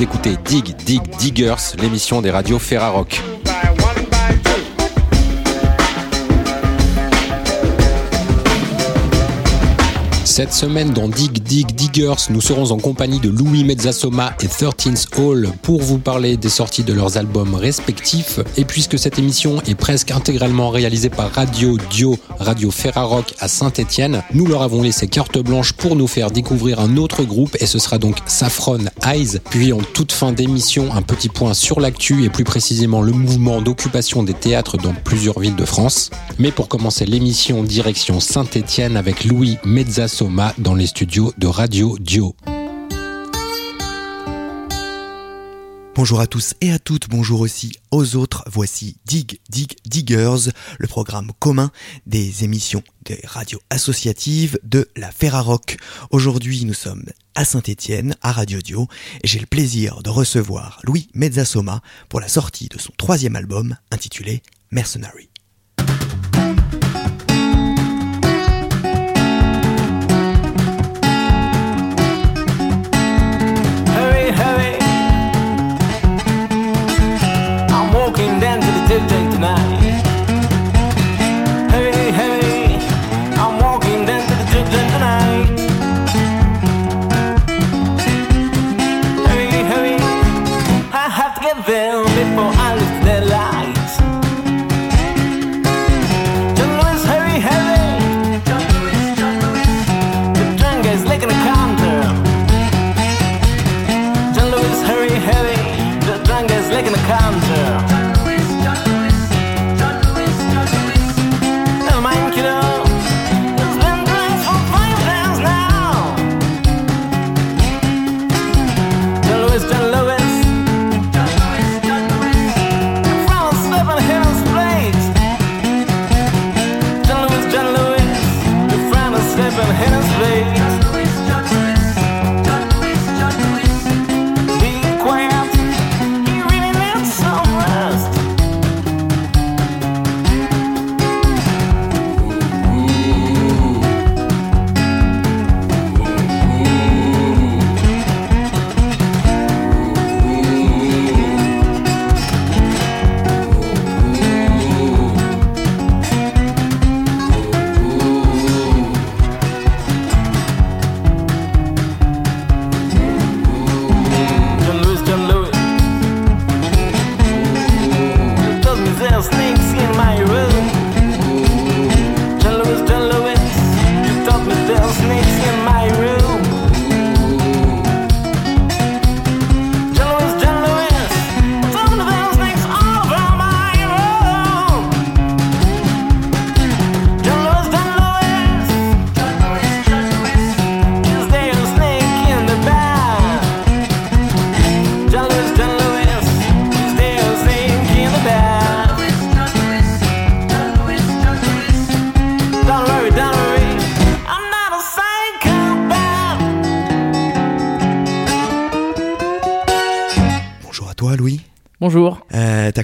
Écoutez Dig Dig Diggers, l'émission des radios Ferrarock. Cette semaine dans Dig Dig Diggers, nous serons en compagnie de Louis Mezzasoma et 13th Hall pour vous parler des sorties de leurs albums respectifs. Et puisque cette émission est presque intégralement réalisée par Radio Dio, Radio Ferrarock à Saint-Etienne, nous leur avons laissé carte blanche pour nous faire découvrir un autre groupe et ce sera donc Saffron Eyes. Puis en toute fin d'émission, un petit point sur l'actu et plus précisément le mouvement d'occupation des théâtres dans plusieurs villes de France. Mais pour commencer l'émission, direction Saint-Etienne avec Louis Mezzasoma dans les studios de Radio Dio. Bonjour à tous et à toutes, bonjour aussi aux autres. Voici Dig Dig Diggers, le programme commun des émissions des radios associatives de la Ferrarock. Aujourd'hui, nous sommes à Saint-Étienne, à Radio Dio, et j'ai le plaisir de recevoir Louis Mezzasoma pour la sortie de son troisième album intitulé Mercenary. living tonight.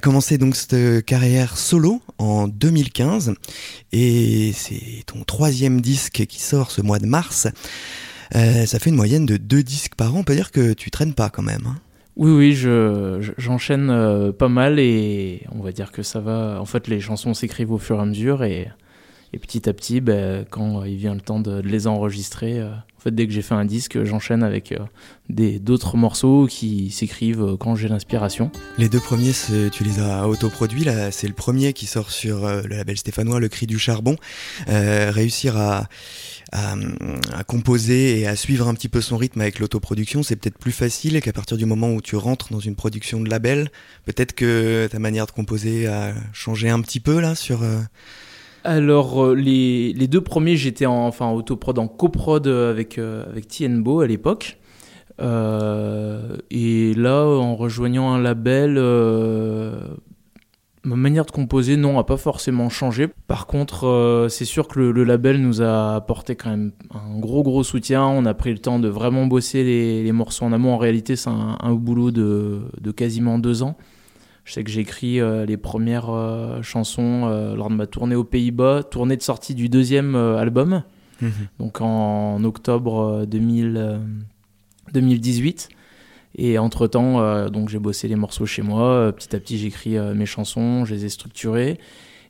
Commencé donc cette carrière solo en 2015 et c'est ton troisième disque qui sort ce mois de mars. Euh, ça fait une moyenne de deux disques par an. On peut dire que tu traînes pas quand même. Hein. oui, oui, je, j'enchaîne euh, pas mal et on va dire que ça va. En fait, les chansons s'écrivent au fur et à mesure et, et petit à petit, ben, quand il vient le temps de, les enregistrer, euh, en fait, dès que j'ai fait un disque, j'enchaîne avec des d'autres morceaux qui s'écrivent quand j'ai l'inspiration. Les deux premiers, tu les as autoproduits. Là, c'est le premier qui sort sur euh, le label stéphanois, Le Cri du Charbon. Euh, réussir à, à, à, composer et à suivre un petit peu son rythme avec l'autoproduction, c'est peut-être plus facile qu'à partir du moment où tu rentres dans une production de label, peut-être que ta manière de composer a changé un petit peu là sur. Euh, alors euh, les, deux premiers j'étais en enfin autoprod en coprod avec avec Tienbo à l'époque euh, et là, en rejoignant un label, euh, ma manière de composer, non, a pas forcément changé. Par contre, euh, c'est sûr que le, label nous a apporté quand même un gros gros soutien. On a pris le temps de vraiment bosser les, morceaux en amont. En réalité, c'est un, boulot de, quasiment deux ans. Je sais que j'ai écrit les premières chansons lors de ma tournée aux Pays-Bas, tournée de sortie du deuxième album, mhm. donc en octobre 2000. 2018. Et entre temps, donc j'ai bossé les morceaux chez moi. petit à petit, j'écris mes chansons, je les ai structurées.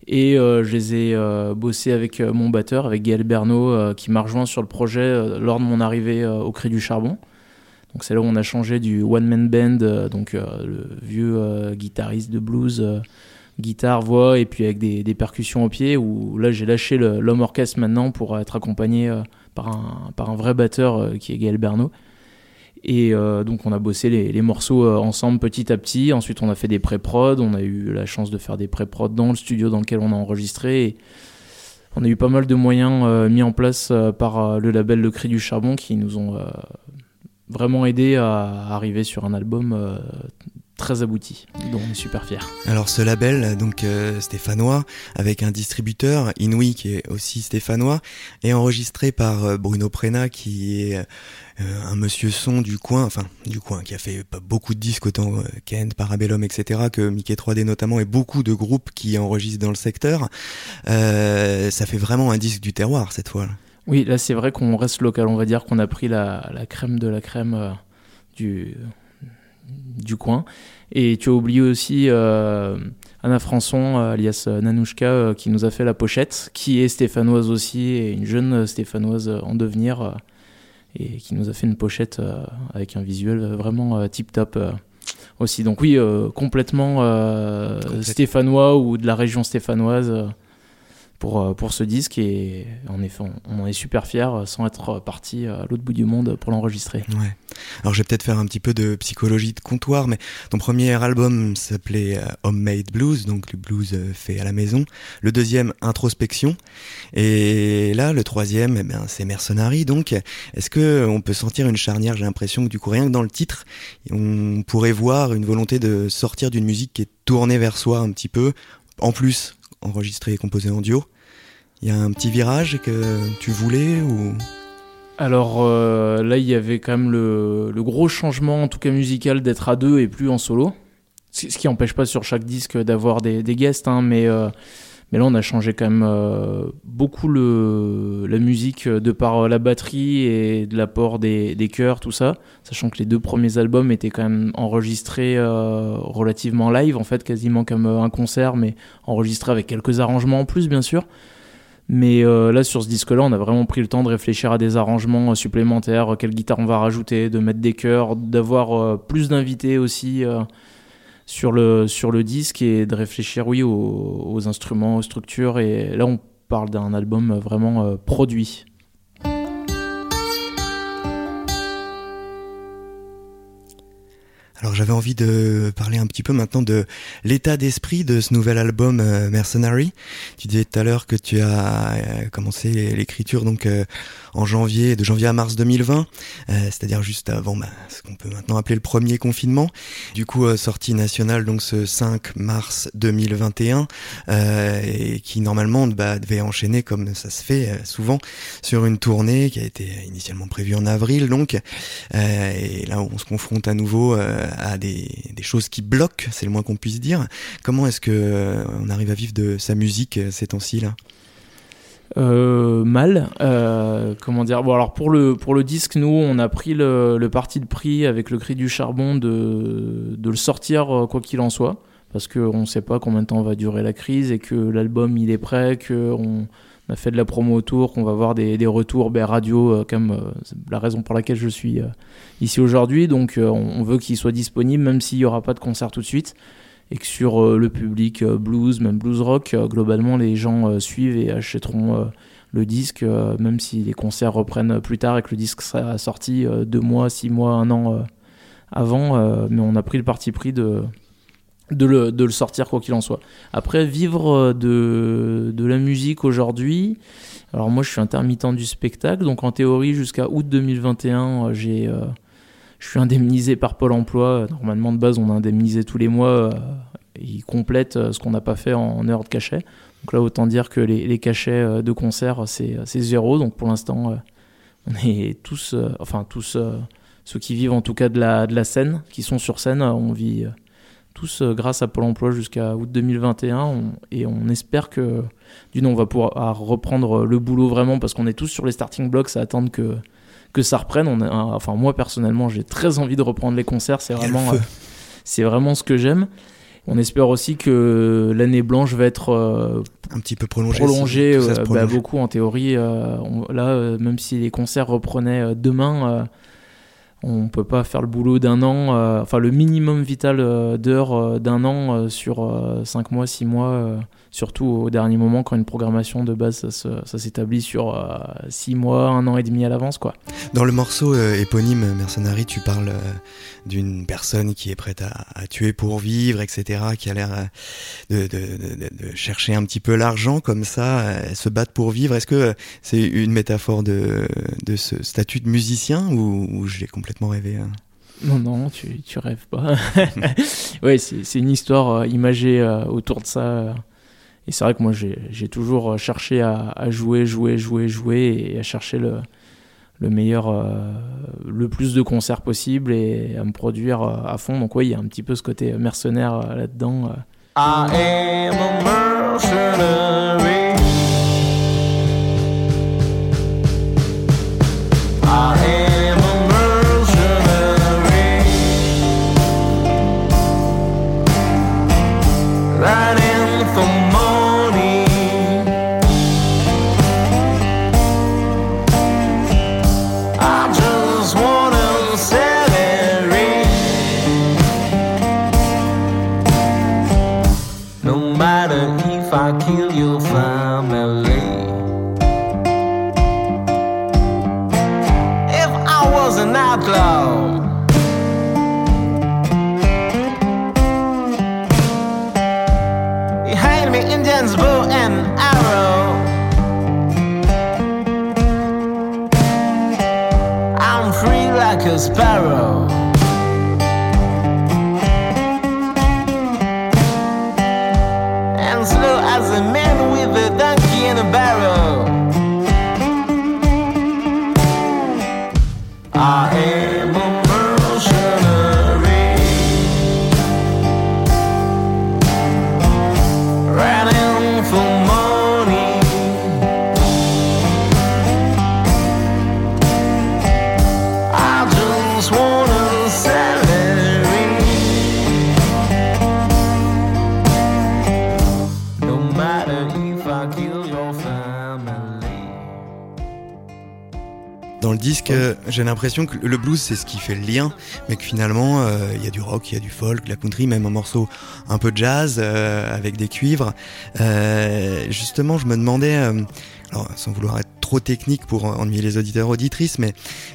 Et je les ai bossés avec mon batteur, avec Gaël Bernot, qui m'a rejoint sur le projet lors de mon arrivée au Cri du Charbon. Donc c'est là où on a changé du one-man band, donc le vieux guitariste de blues guitare, voix et puis avec des, percussions au pied où là j'ai lâché l'homme orchestre maintenant pour être accompagné euh, par, un, vrai batteur euh, qui est Gaël Bernot. Et euh, donc on a bossé les, morceaux ensemble petit à petit. Ensuite on a fait des pré-prod. On a eu la chance de faire des pré-prod dans le studio dans lequel on a enregistré. on a eu pas mal de moyens mis en place par le label Le Cri du Charbon qui nous ont vraiment aidé à arriver sur un album très abouti, dont on est super fier. Alors ce label, donc euh, stéphanois, avec un distributeur, Inouï, qui est aussi stéphanois, est enregistré par euh, Bruno Prena, qui est euh, un monsieur son du coin, enfin du coin, qui a fait beaucoup de disques, autant Kent, Parabellum, etc., que Mickey 3D notamment, et beaucoup de groupes qui enregistrent dans le secteur. ça fait vraiment un disque du terroir cette fois. -là. Oui, là c'est vrai qu'on reste local, on va dire qu'on a pris la, la crème de la crème du du coin. Et tu as oublié aussi euh, Anna Françon, euh, alias euh, Nanouchka, qui nous a fait la pochette, qui est stéphanoise aussi, et une jeune stéphanoise en devenir, et qui nous a fait une pochette avec un visuel vraiment tip-top aussi. Donc oui, complètement stéphanois ou de la région stéphanoise pour, euh, pour ce disque et en effet on, en est super fiers euh, sans être parti à l'autre bout du monde pour l'enregistrer. Ouais. Alors je vais peut-être faire un petit peu de psychologie de comptoir mais ton premier album s'appelait euh, Homemade Blues donc le blues fait à la maison. Le deuxième Introspection et là le troisième eh bien c'est Mercenary donc est-ce que on peut sentir une charnière? J'ai l'impression que du coup rien que dans le titre on pourrait voir une volonté de sortir d'une musique qui est tournée vers soi un petit peu en plus enregistré et composé en duo. Il y a un petit virage que tu voulais ou? Alors euh, là, il y avait quand même le, gros changement, en tout cas musical, d'être à deux et plus en solo. Ce qui n'empêche pas sur chaque disque d'avoir des, guests, hein, mais euh, mais là, on a changé quand même euh, beaucoup le, la musique de par la batterie et de l'apport des, des chœurs, tout ça. Sachant que les deux premiers albums étaient quand même enregistrés euh, relativement live, en fait, quasiment comme euh, un concert, mais enregistrés avec quelques arrangements en plus, bien sûr. Mais là, sur ce disque-là, on a vraiment pris le temps de réfléchir à des arrangements supplémentaires, quelle guitare on va rajouter, de mettre des chœurs, d'avoir plus d'invités aussi sur le, sur le disque et de réfléchir, oui, aux, instruments, aux structures. Et là, on parle d'un album vraiment euh, produit. Alors j'avais envie de parler un petit peu maintenant de l'état d'esprit de ce nouvel album euh, Mercenary. Tu disais tout à l'heure que tu as euh, commencé l'écriture donc euh, en janvier, de janvier à mars 2020, c'est-à-dire juste avant bah, ce qu'on peut maintenant appeler le premier confinement. Du coup sortie nationale donc ce 5 mars 2021 et qui normalement bah, devait enchaîner comme ça se fait souvent sur une tournée qui a été initialement prévue en avril donc et là on se confronte à nouveau à des, choses qui bloquent, c'est le moins qu'on puisse dire. Comment est-ce que euh, on arrive à vivre de sa musique euh, ces temps-ci là? Euh, mal. comment dire? Bon, alors pour le, pour le disque, nous, on a pris le, parti de prix avec le cri du charbon de, de le sortir quoi qu'il en soit. Parce qu'on ne sait pas combien de temps va durer la crise et que l'album il est prêt, qu'on on a fait de la promo autour, qu'on va voir des, des retours ben, radio, euh, comme euh, la raison pour laquelle je suis euh, ici aujourd'hui. Donc on, veut qu'il soit disponible, même s'il n'y aura pas de concert tout de suite. Et que sur le public blues, même blues rock, globalement les gens suivent et achèteront le disque, même si les concerts reprennent plus tard et que le disque sera sorti deux mois, six mois, un an avant. mais on a pris le parti pris de de le, de le, sortir quoi qu'il en soit. Après, vivre euh, de, de la musique aujourd'hui, alors moi je suis intermittent du spectacle, donc en théorie jusqu'à août 2021, euh, j'ai, euh, je suis indemnisé par Pôle Emploi. Normalement de base on est indemnisé tous les mois, ils complètent ce qu'on n'a pas fait en, heure de cachet. Donc là autant dire que les, les cachets de concert c'est, c'est zéro, donc pour l'instant on est tous, enfin tous ceux qui vivent en tout cas de la, de la scène, qui sont sur scène, on vit tous euh, grâce à Pôle emploi jusqu'à août 2021 et on espère que d'une on va pouvoir reprendre le boulot vraiment parce qu'on est tous sur les starting blocks à attendre que, que ça reprenne. On a, enfin, moi personnellement, j'ai très envie de reprendre les concerts. C'est vraiment, c'est vraiment ce que j'aime. On espère aussi que l'année blanche va être euh, un petit peu prolongée. Prolongée, bah, beaucoup en théorie. Euh, là, euh, même si les concerts reprenaient demain, on peut pas faire le boulot d'un an. enfin, le minimum vital d'heures d'un an sur 5 mois, 6 mois surtout au dernier moment quand une programmation de base ça, s'établit sur 6 euh, mois, un an et demi à l'avance quoi. Dans le morceau euh, éponyme Mercenary, tu parles euh, d'une personne qui est prête à, tuer pour vivre, etc., qui a l'air de, chercher un petit peu l'argent comme ça, se battre pour vivre. Est-ce que c'est une métaphore de, ce statut de musicien ou, je l'ai complètement rêvé hein? Non, non, tu, tu rêves pas. ouais, c'est une histoire imagée autour de ça. Et c'est vrai que moi, j'ai toujours cherché à, jouer, jouer, jouer, jouer et à chercher le, le meilleur, euh, le plus de concerts possible et à me produire euh, à fond. Donc, oui, il y a un petit peu ce côté mercenaire euh, là-dedans. j'ai l'impression que le blues c'est ce qui fait le lien, mais que finalement euh, il y a du rock, il y a du folk, la country, même un morceau un peu jazz euh, avec des cuivres. Euh, justement, je me demandais, alors sans vouloir être trop technique pour ennuyer les auditeurs auditrices, mais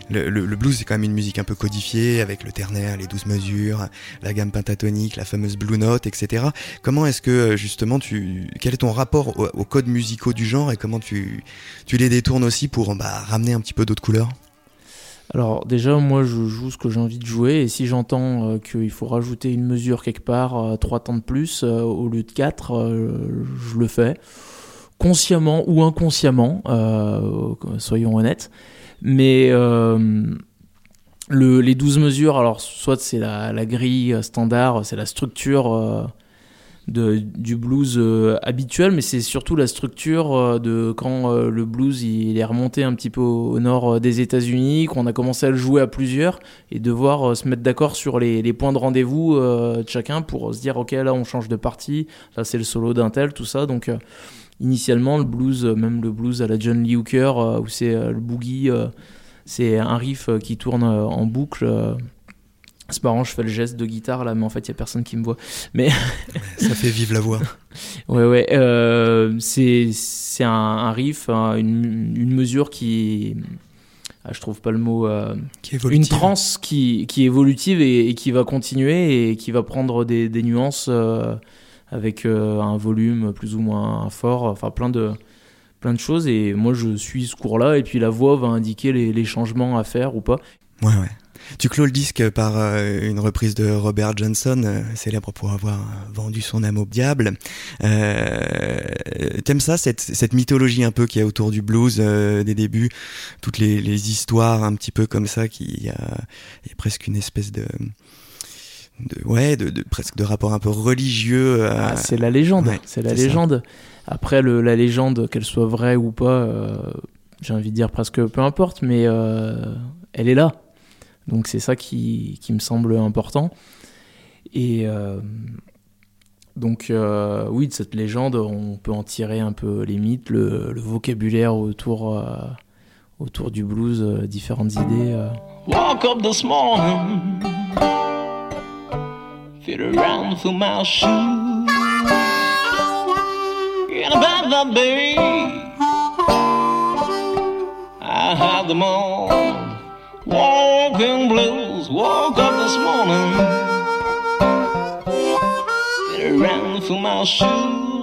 le, blues c'est quand même une musique un peu codifiée avec le ternaire, les douze mesures, la gamme pentatonique, la fameuse blue note, etc. Comment est-ce que justement tu, quel est ton rapport aux, codes musicaux du genre et comment tu, tu les détournes aussi pour bah, ramener un petit peu d'autres couleurs? Alors déjà, moi, je joue ce que j'ai envie de jouer, et si j'entends euh, qu'il faut rajouter une mesure quelque part, euh, trois temps de plus euh, au lieu de quatre, je le fais, consciemment ou inconsciemment, soyons honnêtes. Mais le, les 12 mesures, alors soit c'est la, grille standard, c'est la structure de, du blues euh, habituel, mais c'est surtout la structure euh, de quand euh, le blues il est remonté un petit peu au, nord des États-Unis, qu'on a commencé à le jouer à plusieurs et devoir se mettre d'accord sur les, les, points de rendez-vous de chacun pour se dire ok là on change de partie, là c'est le solo d'un tel, tout ça. Donc initialement le blues, même le blues à la John Lee Hooker où c'est le boogie, c'est un riff qui tourne en boucle c'est marrant, je fais le geste de guitare là, mais en fait, il y a personne qui me voit. Mais ça fait vivre la voix. ouais, ouais. Euh, c'est c'est un, riff, une, une, mesure qui, ah, je trouve pas le mot, euh, qui une transe qui, qui est évolutive et, qui va continuer et qui va prendre des, des nuances euh, avec un volume plus ou moins fort, enfin plein de plein de choses. Et moi, je suis ce cours-là et puis la voix va indiquer les, changements à faire ou pas. Ouais, ouais. Tu clôt le disque par euh, une reprise de Robert Johnson, euh, célèbre pour avoir vendu son âme au diable. Euh, T'aimes ça, cette, mythologie un peu qui est autour du blues euh, des débuts, toutes les, histoires un petit peu comme ça, qui y a, y a presque une espèce de de, ouais, de, de, presque de rapport un peu religieux. Ah, c'est la légende, c'est la légende. Après, le, la légende, qu'elle soit vraie ou pas, j'ai envie de dire presque peu importe, mais elle est là. Donc c'est ça qui, qui, me semble important. Et donc oui, de cette légende, on peut en tirer un peu les mythes, le, le vocabulaire autour, autour du blues, différentes idées. Walk up this morning, fit around for my shoes. In a bed that baby, I had them all. Walking blues, woke up this morning, fit around for my shoes.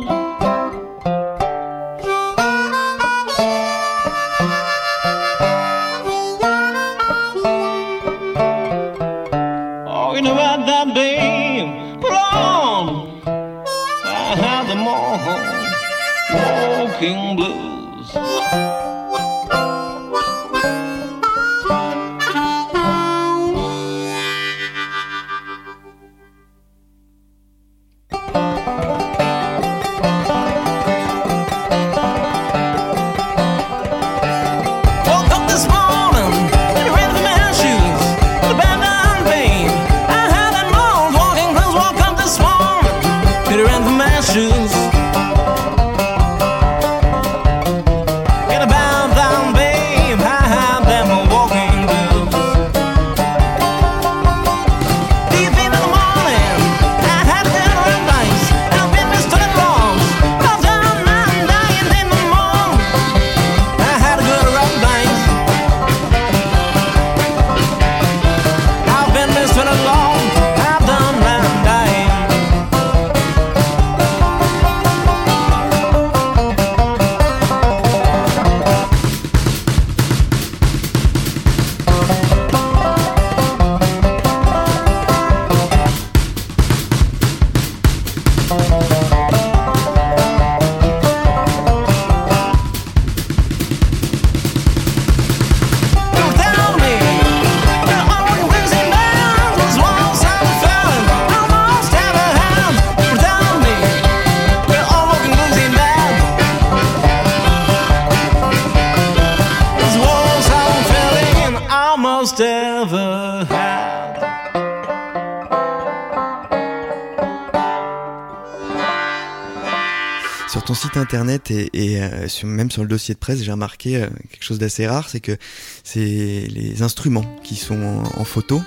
Internet et, euh, même sur le dossier de presse, j'ai remarqué euh, quelque chose d'assez rare, c'est que c'est les instruments qui sont en, photo.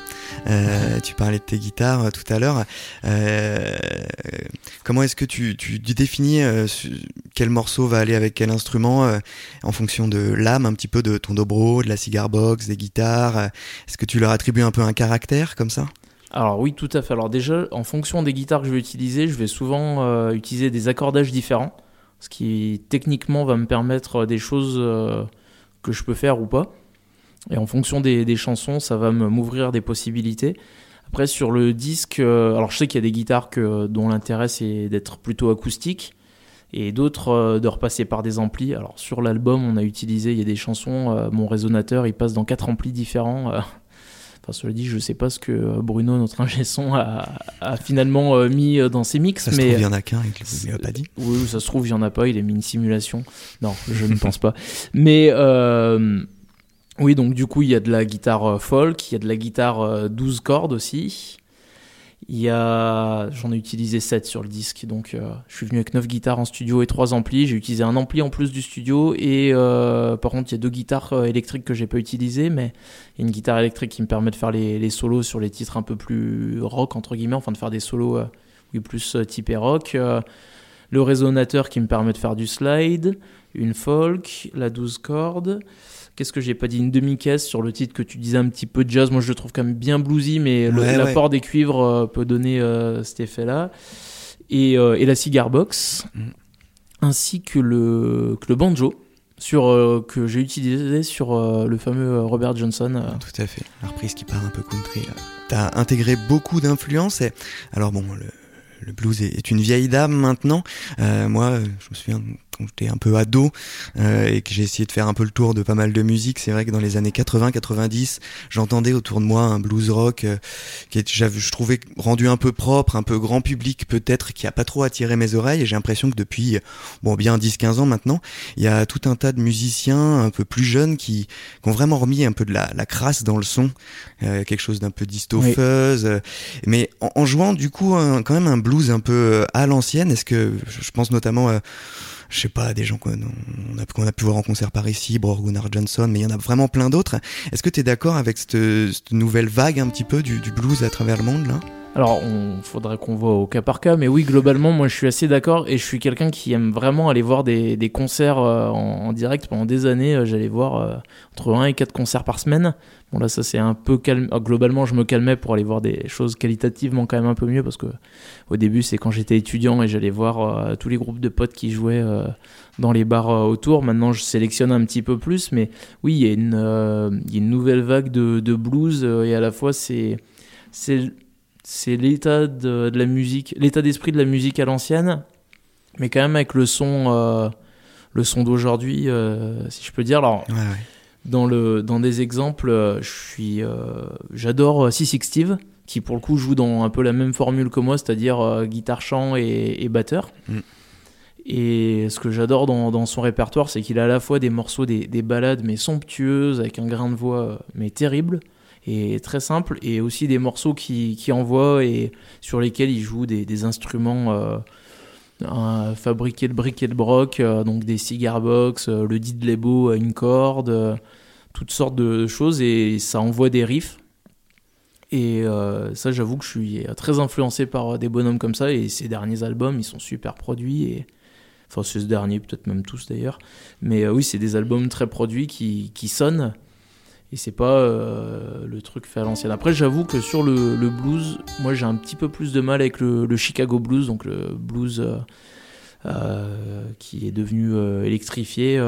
Euh, tu parlais de tes guitares tout à l'heure. comment est-ce que tu, tu, définis quel morceau va aller avec quel instrument en fonction de l'âme, un petit peu de ton dobro, de la cigar box, des guitares Est-ce que tu leur attribues un peu un caractère comme ça? Alors oui, tout à fait. Alors déjà, en fonction des guitares que je vais utiliser, je vais souvent utiliser des accordages différents ce qui techniquement va me permettre des choses euh, que je peux faire ou pas. Et en fonction des, chansons, ça va m'ouvrir des possibilités. Après, sur le disque, euh, alors je sais qu'il y a des guitares que, dont l'intérêt c'est d'être plutôt acoustique et d'autres euh, de repasser par des amplis. Alors sur l'album, on a utilisé, il y a des chansons, mon résonateur il passe dans quatre amplis différents. Enfin, cela dit, je sais pas ce que euh, Bruno, notre ingé son, a, finalement euh, mis euh, dans ses mix. Ça mais... se trouve, il y en a qu'un et qu'il ne pas dit. Oui, ça se trouve, il y en a pas, il a mis une simulation. Non, je ne pense pas. Mais oui, donc du coup, il y a de la guitare folk, il y a de la guitare 12 cordes aussi. Il y a, j'en ai utilisé 7 sur le disque, donc euh, je suis venu avec 9 guitares en studio et 3 amplis. J'ai utilisé un ampli en plus du studio et euh, par contre il y a deux guitares euh, électriques que j'ai pas utilisées, mais il y a une guitare électrique qui me permet de faire les, solos sur les titres un peu plus rock entre guillemets, enfin de faire des solos plus typé rock. le résonateur qui me permet de faire du slide, une folk, la 12 cordes. Qu'est-ce que j'ai pas dit Une demi-caisse sur le titre que tu disais un petit peu de jazz. Moi, je le trouve quand même bien bluesy, mais l'apport des cuivres euh, peut donner euh, cet effet-là. Et, euh, et, la cigar box, mm. ainsi que le, que le banjo. Sur, que j'ai utilisé sur le fameux Robert Johnson. Tout à fait, la reprise qui part un peu country. Tu as intégré beaucoup d'influences. Alors bon, le, le blues est, une vieille dame maintenant. Moi, je me souviens quand j'étais un peu ado euh, et que j'ai essayé de faire un peu le tour de pas mal de musique, c'est vrai que dans les années 80-90, j'entendais autour de moi un blues rock euh, qui est, je trouvais rendu un peu propre, un peu grand public peut-être, qui a pas trop attiré mes oreilles. Et j'ai l'impression que depuis bon bien 10-15 ans maintenant, il y a tout un tas de musiciens un peu plus jeunes qui, qui ont vraiment remis un peu de la, la crasse dans le son, euh, quelque chose d'un peu distopheuse, euh, mais en, en, jouant du coup un, quand même un blues un peu à l'ancienne. Est-ce que je pense notamment à je sais pas, des gens qu'on a, a pu voir en concert par ici, Bror Gunnar Johnson, mais il y en a vraiment plein d'autres. Est-ce que tu es d'accord avec cette, cette, nouvelle vague un petit peu du, du blues à travers le monde là? Alors, on faudrait qu'on voit au cas par cas, mais oui, globalement, moi, je suis assez d'accord et je suis quelqu'un qui aime vraiment aller voir des, des concerts euh, en, direct. Pendant des années, euh, j'allais voir euh, entre 1 et 4 concerts par semaine. Bon, là, ça c'est un peu calme. Ah, globalement, je me calmais pour aller voir des choses qualitativement quand même un peu mieux parce que au début, c'est quand j'étais étudiant et j'allais voir tous les groupes de potes qui jouaient dans les bars autour. Maintenant, je sélectionne un petit peu plus, mais oui, il y, y a une nouvelle vague de, de blues et à la fois, c'est c'est l'état de, de, la musique, l'état d'esprit de la musique à l'ancienne, mais quand même avec le son, euh, le son d'aujourd'hui, euh, si je peux dire. Alors, ouais, ouais. dans le, dans des exemples, euh, je suis, j'adore Sissy Steve, qui pour le coup joue dans un peu la même formule que moi, c'est-à-dire guitare chant et, et batteur. Mm. Et ce que j'adore dans, dans, son répertoire, c'est qu'il a à la fois des morceaux, des, des balades, mais somptueuses, avec un grain de voix, mais terrible et très simple, et aussi des morceaux qui, qui envoient et sur lesquels il joue des, instruments euh, fabriqués de briques et de broc, euh, donc des cigar box, euh, le didlebo à une corde, toutes sortes de choses, et ça envoie des riffs. Et ça, j'avoue que je suis très influencé par des bonhommes comme ça, et ces derniers albums, ils sont super produits, et enfin, c'est ce dernier, peut-être même tous d'ailleurs, mais oui, c'est des albums très produits qui, qui sonnent et c'est pas le truc fait à l'ancienne. Après, j'avoue que sur le, le blues, moi j'ai un petit peu plus de mal avec le, le Chicago blues, donc le blues euh, euh, qui est devenu euh, électrifié,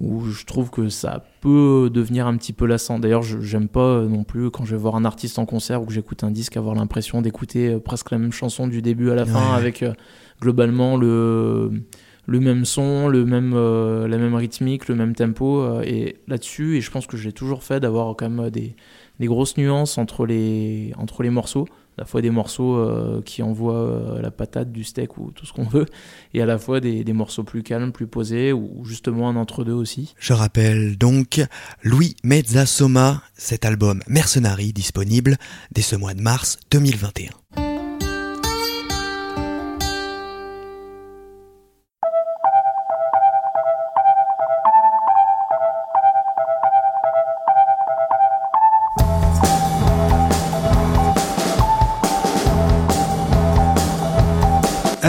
où je trouve que ça peut devenir un petit peu lassant. D'ailleurs, j'aime pas non plus quand je vais voir un artiste en concert ou que j'écoute un disque avoir l'impression d'écouter presque la même chanson du début à la fin, avec globalement le le même son, le même, euh, la même rythmique, le même tempo. Euh, et là-dessus, et je pense que j'ai toujours fait d'avoir quand même des, des, grosses nuances entre les, entre les morceaux. À la fois des morceaux euh, qui envoient euh, la patate du steak ou tout ce qu'on veut, et à la fois des, des, morceaux plus calmes, plus posés, ou justement un entre-deux aussi. Je rappelle donc Louis Mezzasoma, cet album Mercenary disponible dès ce mois de mars 2021.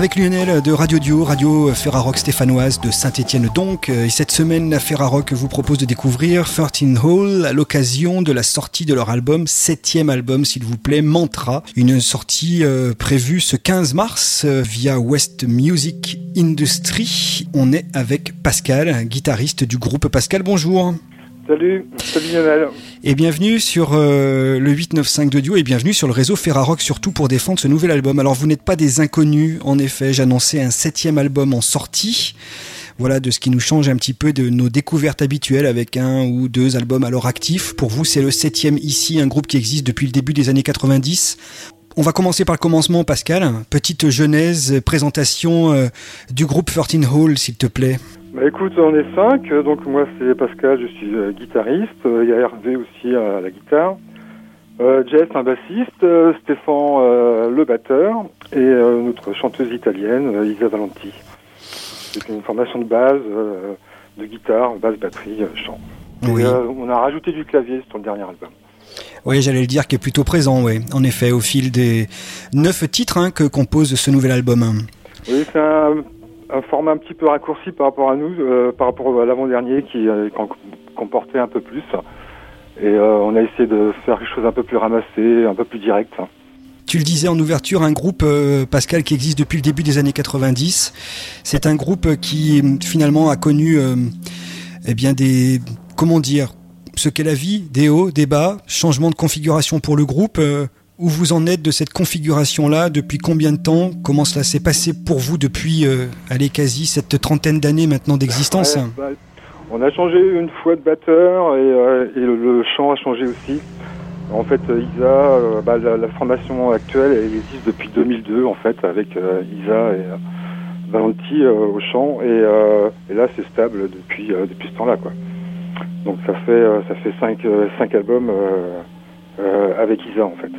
Avec Lionel de Radio Dio, Radio Ferrarock stéphanoise de Saint-Etienne donc. Et cette semaine, Ferrarock vous propose de découvrir 13 Hall à l'occasion de la sortie de leur album, septième album s'il vous plaît, Mantra. Une sortie euh, prévue ce 15 mars euh, via West Music Industry. On est avec Pascal, guitariste du groupe Pascal. Bonjour. Salut, salut Lionel. Et bienvenue sur euh, le 895 de Dio et bienvenue sur le réseau Ferrarock, surtout pour défendre ce nouvel album. Alors vous n'êtes pas des inconnus, en effet, j'annonçais un septième album en sortie. Voilà de ce qui nous change un petit peu de nos découvertes habituelles avec un ou deux albums alors actifs. Pour vous, c'est le septième ici, un groupe qui existe depuis le début des années 90. On va commencer par le commencement, Pascal. Petite genèse, présentation euh, du groupe 13 Hall, s'il te plaît. Bah écoute, on est cinq, donc moi c'est Pascal, je suis euh, guitariste, il y a Hervé aussi à la guitare, euh, Jess un bassiste, euh, Stéphane le batteur et notre chanteuse italienne Isa Valenti. C'est une formation de base de guitare, basse, batterie, chant. Oui. On a rajouté du clavier sur le dernier album. Oui, j'allais le dire, qui est plutôt présent, oui. En effet, au fil des neuf titres hein, que compose ce nouvel album. Oui, c'est un un format un petit peu raccourci par rapport à nous, euh, par rapport à l'avant-dernier qui euh, comportait un peu plus. Et euh, on a essayé de faire quelque chose un peu plus ramassé, un peu plus direct. Tu le disais en ouverture, un groupe, Pascal, qui existe depuis le début des années 90. C'est un groupe qui finalement a connu eh bien des, comment dire, ce qu'est la vie, des hauts, des bas, changement de configuration pour le groupe. Où vous en êtes de cette configuration-là Depuis combien de temps Comment cela s'est passé pour vous depuis, euh, allez, quasi cette trentaine d'années maintenant d'existence bah, On a changé une fois de batteur et, euh, le, chant a changé aussi. En fait, Isa, euh, bah, la, formation actuelle, elle existe depuis 2002 en fait, avec Isa et Valenti au chant et, là c'est stable depuis depuis ce temps-là quoi. Donc ça fait ça fait cinq, cinq albums avec Isa en fait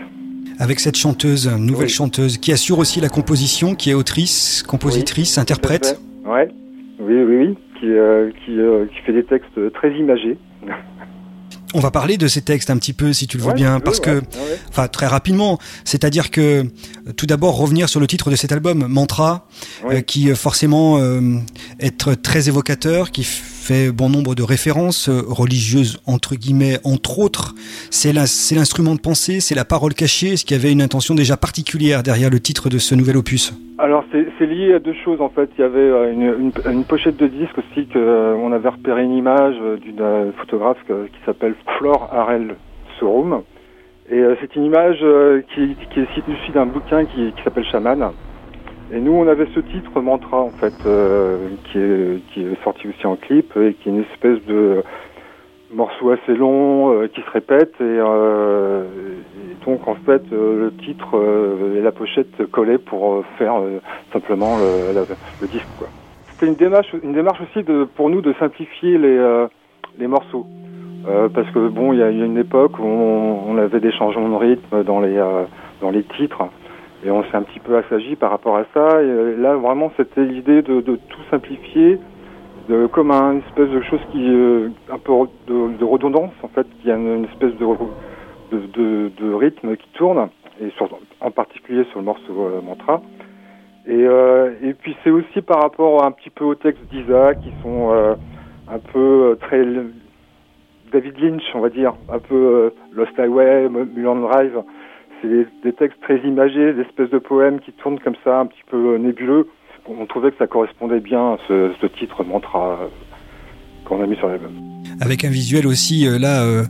avec cette chanteuse, nouvelle chanteuse, qui assure aussi la composition, qui est autrice, compositrice, interprète. Ouais. Oui, oui, oui, qui, euh, euh, qui, fait des textes très imagés. On va parler de ces textes un petit peu, si tu le veux bien, parce que, enfin, très rapidement, c'est-à-dire que, tout d'abord, revenir sur le titre de cet album, Mantra, euh, qui forcément être très évocateur, qui fait bon nombre de références euh, religieuses, entre guillemets, entre autres. C'est l'instrument de pensée, c'est la parole cachée. Est-ce qu'il y avait une intention déjà particulière derrière le titre de ce nouvel opus? Alors, c'est lié à deux choses, en fait. Il y avait euh, une, pochette de disque aussi qu'on euh, avait repéré une image d'une photographe qui s'appelle Flore Harel Sorum. Et c'est une image qui, qui est issue d'un bouquin qui, qui s'appelle Shaman et nous, on avait ce titre Mantra, en fait, euh, qui, est, sorti aussi en clip et qui est une espèce de morceau assez long euh, qui se répète. Et, euh, donc, en fait, le titre et la pochette collaient pour faire simplement le, disque. C'était une démarche, aussi pour nous de simplifier les, les morceaux. parce que bon, il y a, une époque où on, on, avait des changements de rythme dans les, dans les titres. Et on s'est un petit peu assagi par rapport à ça. Et euh, là, vraiment, c'était l'idée de, tout simplifier, de, comme une espèce de chose qui, euh, un peu de, redondance, en fait, qui a une, espèce de, de, rythme qui tourne, et en particulier sur le morceau euh, Mantra. Et, et puis c'est aussi par rapport un petit peu aux textes d'Isa qui sont un peu très David Lynch, on va dire, un peu Lost Highway, Mulan Drive c'est des, textes très imagés, des espèces de poèmes qui tournent comme ça, un petit peu nébuleux. On trouvait que ça correspondait bien à ce, titre mantra euh, qu'on a mis sur l'album. Avec un visuel aussi euh, là euh,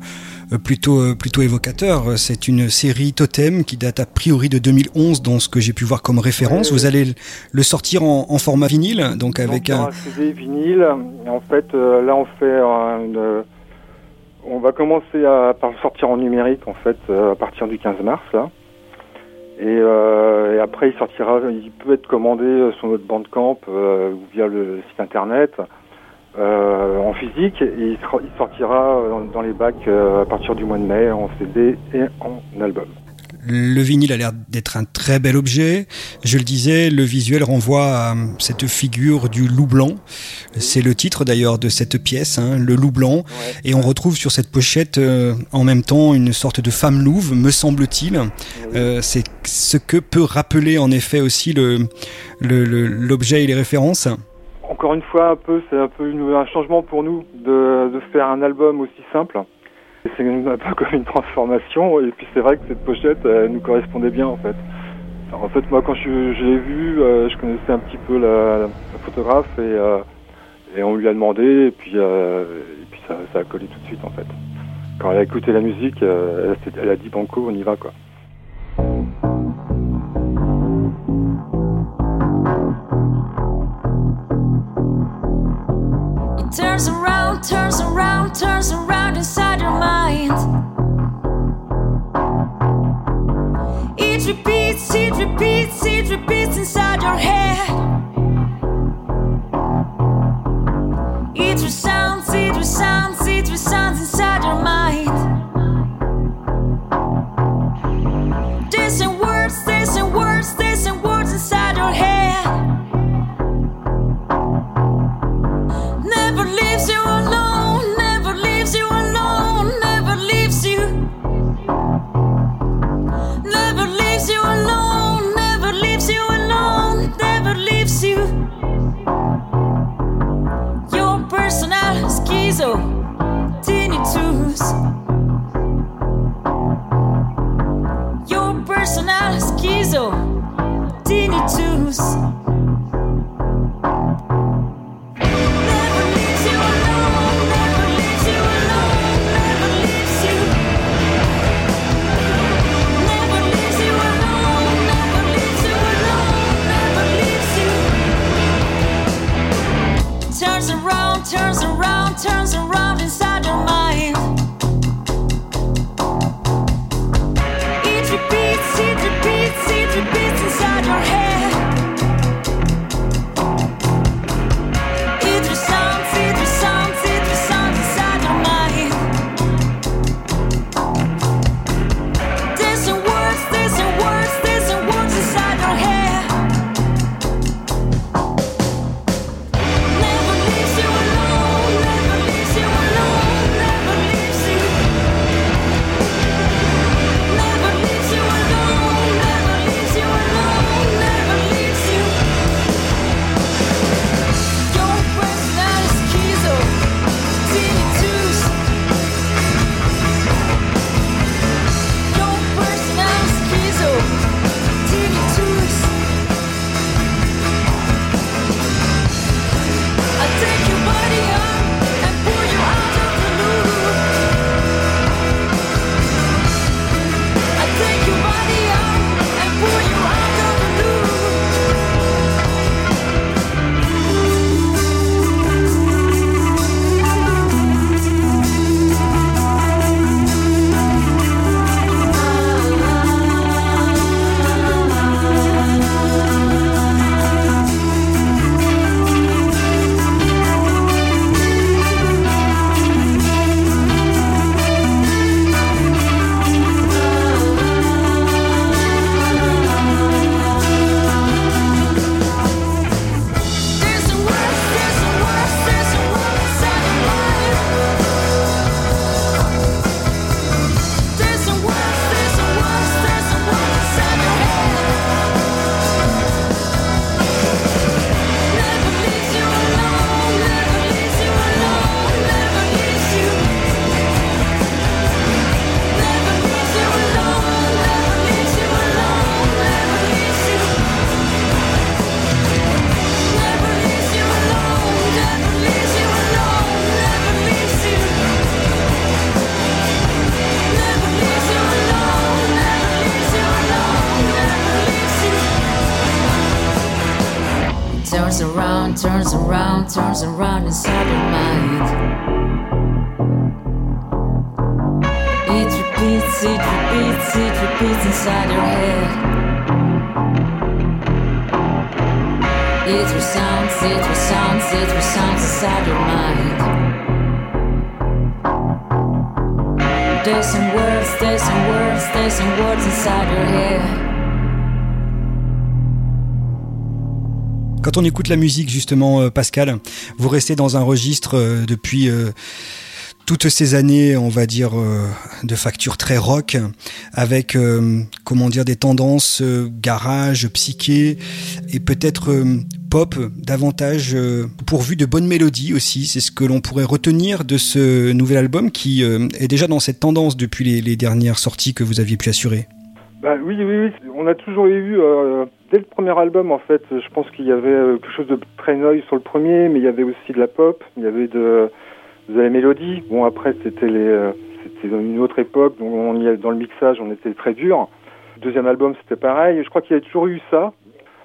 plutôt plutôt évocateur. C'est une série Totem qui date a priori de 2011 dans ce que j'ai pu voir comme référence. Vous allez le sortir en, format vinyle, donc avec un CD vinyle. En fait, là on fait une on va commencer à par sortir en numérique en fait euh, à partir du 15 mars là. Euh, et, après il sortira, il peut être commandé euh, sur notre bandcamp euh, ou via le site internet en physique et il, sortira dans les bacs à partir du mois de mai en CD et en album. Le vinyle a l'air d'être un très bel objet. Je le disais, le visuel renvoie à cette figure du loup blanc. C'est le titre d'ailleurs de cette pièce, hein, le loup blanc. Et on retrouve sur cette pochette euh, en même temps une sorte de femme louve, me semble-t-il. Euh, c'est ce que peut rappeler en effet aussi l'objet le, le, et les références. Encore une fois, un peu, c'est un peu un changement pour nous de, de faire un album aussi simple. C'est un peu comme une transformation et puis c'est vrai que cette pochette elle nous correspondait bien en fait. en fait moi quand je, l'ai vue, euh, je connaissais un petit peu la, photographe et, euh, et, on lui a demandé et puis, euh, ça, a collé tout de suite en fait. Quand elle a écouté la musique, elle, elle a dit banco, on y va quoi. Turns around, turns around, turns around inside your mind. It repeats, it repeats, it repeats inside your head. It resounds, it resounds, it resounds inside your mind. you. Quand on écoute la musique, justement, euh, Pascal, vous restez dans un registre euh, depuis euh, toutes ces années, on va dire, de facture très rock, avec, comment dire, des tendances garage, psyché, et peut-être pop, davantage pourvu de bonnes mélodies aussi. C'est ce que l'on pourrait retenir de ce nouvel album qui est déjà dans cette tendance depuis les, les dernières sorties que vous aviez pu assurer. Bah, oui, oui, oui. On a toujours eu, euh, dès le premier album, en fait, je pense qu'il y avait euh, quelque chose de très noise sur le premier, mais il y avait aussi de la pop, il y avait de, de la mélodie. Bon, après, c'était les, euh, c'était une autre époque, donc on y, dans le mixage, on était très dur. deuxième album, c'était pareil. Je crois qu'il y a toujours eu ça.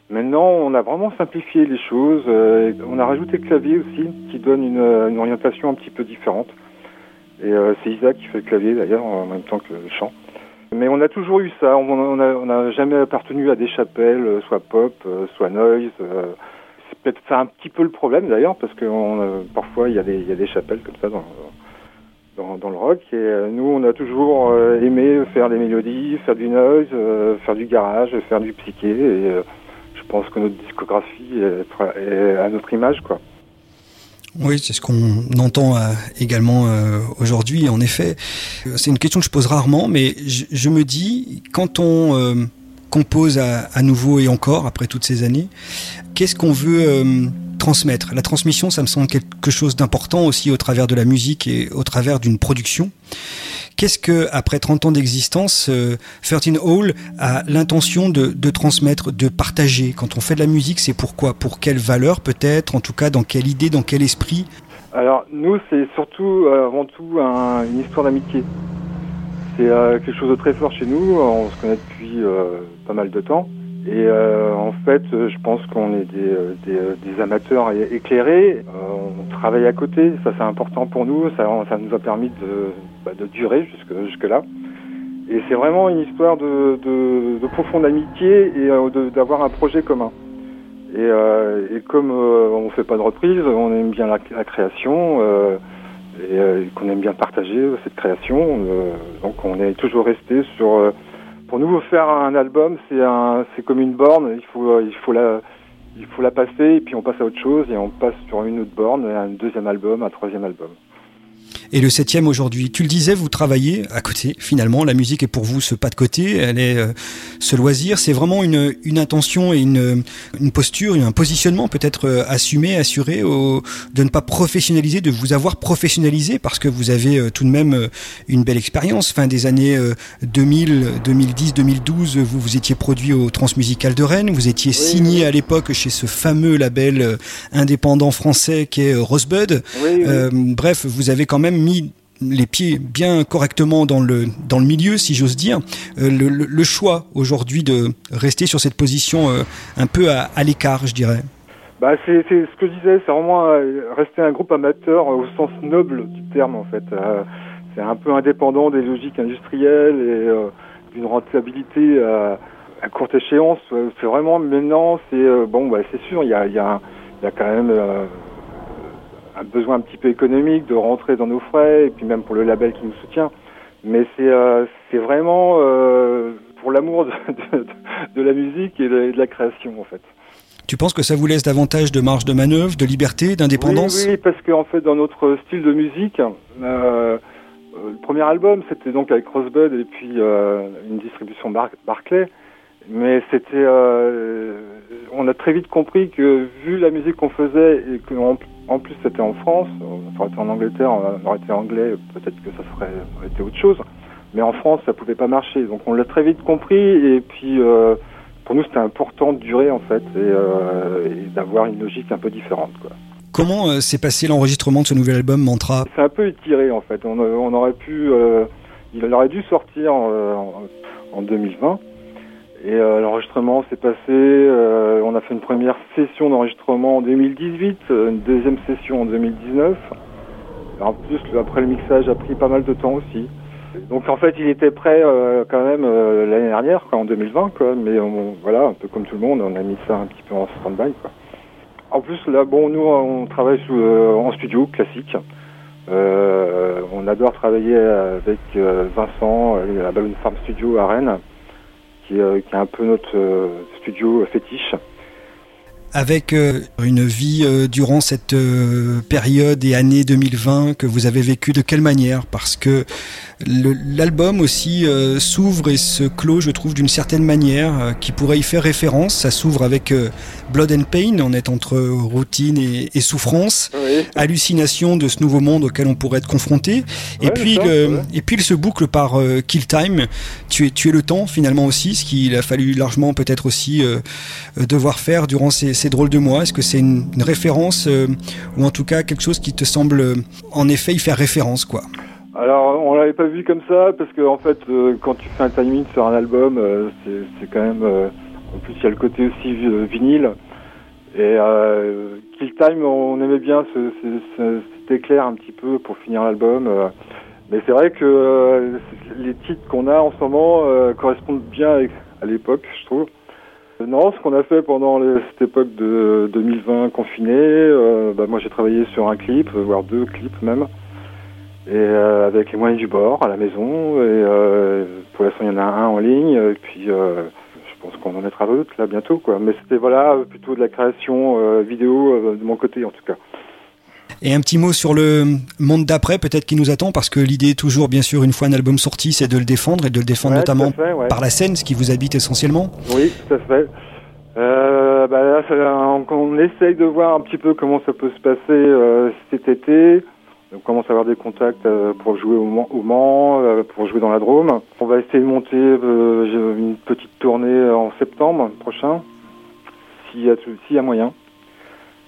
Maintenant, on a vraiment simplifié les choses. on a rajouté le clavier aussi, qui donne une orientation un petit peu différente. Et c'est Isaac qui fait le clavier d'ailleurs, en même temps que le chant. Mais on a toujours eu ça. On n'a jamais appartenu à des chapelles, euh, soit pop, euh, soit noise. Euh. C'est peut-être un petit peu le problème d'ailleurs, parce que parfois il y, a des, y a des chapelles comme ça dans, dans, dans le rock. Et nous, on a toujours aimé faire des mélodies, faire du noise, faire du garage, faire du psyché. Et je pense que notre discographie est à notre image, quoi. Oui, c'est ce qu'on entend euh, également euh, aujourd'hui. En effet, euh, c'est une question que je pose rarement, mais je, me dis, quand on compose à, à, nouveau et encore, après toutes ces années, qu'est-ce qu'on veut transmettre La transmission, ça me semble quelque chose d'important aussi au travers de la musique et au travers d'une production. Qu'est-ce que, après 30 ans d'existence, euh, 13 Hall a l'intention de, transmettre, de partager? Quand on fait de la musique, c'est pourquoi? Pour quelle valeur peut-être? En tout cas, dans quelle idée, dans quel esprit? Alors, nous, c'est surtout, euh, avant tout, un, une histoire d'amitié. C'est euh, quelque chose de très fort chez nous. On se connaît depuis euh, pas mal de temps. Et euh, en fait, je pense qu'on est des, des, des, amateurs éclairés. on travaille à côté, ça c'est important pour nous. Ça, ça nous a permis de, bah, de durer jusque, jusque là. Et c'est vraiment une histoire de, de, de profonde amitié et d'avoir un projet commun. Et, euh, et comme euh, on fait pas de reprise, on aime bien la, la création euh, et qu'on aime bien partager cette création. donc on est toujours resté sur pour nous, faire un album, c'est comme une borne. Il faut, il faut la, il faut la passer et puis on passe à autre chose et on passe sur une autre borne, un deuxième album, un troisième album et le septième aujourd'hui. Tu le disais, vous travaillez à côté. Finalement, la musique est pour vous ce pas de côté, elle est euh, ce loisir. C'est vraiment une, une intention et une, une posture, un positionnement peut-être euh, assumé, assuré au, de ne pas professionnaliser, de vous avoir professionnalisé parce que vous avez euh, tout de même une belle expérience. Fin des années 2000, 2010, 2012, vous vous étiez produit au Transmusical de Rennes. Vous étiez signé à l'époque chez ce fameux label indépendant français qui est Rosebud. bref, vous avez quand même mis les pieds bien correctement dans le dans le milieu, si j'ose dire. Euh, le, choix aujourd'hui de rester sur cette position euh, un peu à, l'écart, je dirais. Bah c'est ce que je disais, c'est vraiment euh, rester un groupe amateur au sens noble du terme en fait. c'est un peu indépendant des logiques industrielles et d'une rentabilité à courte échéance. C'est vraiment maintenant, c'est bon, bah, c'est sûr, il y a, y, y a quand même un besoin un petit peu économique de rentrer dans nos frais, et puis même pour le label qui nous soutient. Mais c'est euh, c'est vraiment euh, pour l'amour de, de, de, la musique et de, de, la création en fait. Tu penses que ça vous laisse davantage de marge de manœuvre, de liberté, d'indépendance? Oui, oui, parce qu'en fait dans notre style de musique, euh, le premier album c'était donc avec Rosebud et puis une distribution Bar Barclay. Mais c'était, on a très vite compris que vu la musique qu'on faisait et qu'en en plus c'était en France, ça aurait été en Angleterre, on aurait été anglais, peut-être que ça serait été autre chose. Mais en France, ça pouvait pas marcher. Donc on l'a très vite compris et puis euh, pour nous c'était important de durer en fait et, euh, et d'avoir une logique un peu différente quoi. Comment euh, s'est passé l'enregistrement de ce nouvel album Mantra? C'est un peu étiré en fait. On, on aurait pu, il aurait dû sortir en 2020 et euh, l'enregistrement s'est passé, euh, on a fait une première session d'enregistrement en 2018, euh, une deuxième session en 2019. En plus, après le mixage a pris pas mal de temps aussi. Donc en fait, il était prêt euh, quand même euh, l'année dernière, quoi, en 2020, quoi. Mais on, voilà, un peu comme tout le monde, on a mis ça un petit peu en stand-by. En plus, là, bon, nous, on travaille sous, en studio classique. on adore travailler avec Vincent, la Balloon Farm Studio à Rennes qui, euh, qui est un peu notre euh, studio fétiche. Avec euh, une vie durant cette période et année 2020 que vous avez vécu de quelle manière? Parce que l'album aussi s'ouvre et se clôt, je trouve, d'une certaine manière qui pourrait y faire référence. Ça s'ouvre avec Blood and Pain, on est entre routine et, et souffrance, oui. hallucination de ce nouveau monde auquel on pourrait être confronté. Ouais, et puis, ouais. et puis il se boucle par Kill Time, tuer, tuer le temps finalement aussi, ce qu'il a fallu largement peut-être aussi devoir faire durant ces ces drôles de mois Est-ce que c'est une, une, référence euh, ou en tout cas quelque chose qui te semble euh, en effet y faire référence quoi? L'avait pas vu comme ça parce que en fait, euh, quand tu fais un timing sur un album, euh, c'est quand même. Euh, en plus, il y a le côté aussi vinyle. Et Kill Time, on aimait bien ce, ce, ce, cet éclair un petit peu pour finir l'album. mais c'est vrai que les titres qu'on a en ce moment correspondent bien à l'époque, je trouve. Non, ce qu'on a fait pendant cette époque de 2020 confiné, euh, bah moi j'ai travaillé sur un clip, voire deux clips même, et euh, avec les moyens du bord à la maison. Et euh, pour l'instant, il y en a un en ligne, et puis euh, je pense qu'on en mettra d'autres là bientôt, quoi. Mais c'était voilà plutôt de la création vidéo de mon côté en tout cas. Et un petit mot sur le monde d'après, peut-être qui nous attend, parce que l'idée toujours, bien sûr, une fois un album sorti, c'est de le défendre et de le défendre ouais, notamment fait, ouais. par la scène, ce qui vous habite essentiellement. Oui, tout à fait. Bah là, on, on, essaye de voir un petit peu comment ça peut se passer cet été. On commence à avoir des contacts euh, pour jouer au Mans, au Mans euh, pour jouer dans la Drôme. On va essayer de monter euh, une petite tournée en septembre prochain, s'il y, y a moyen.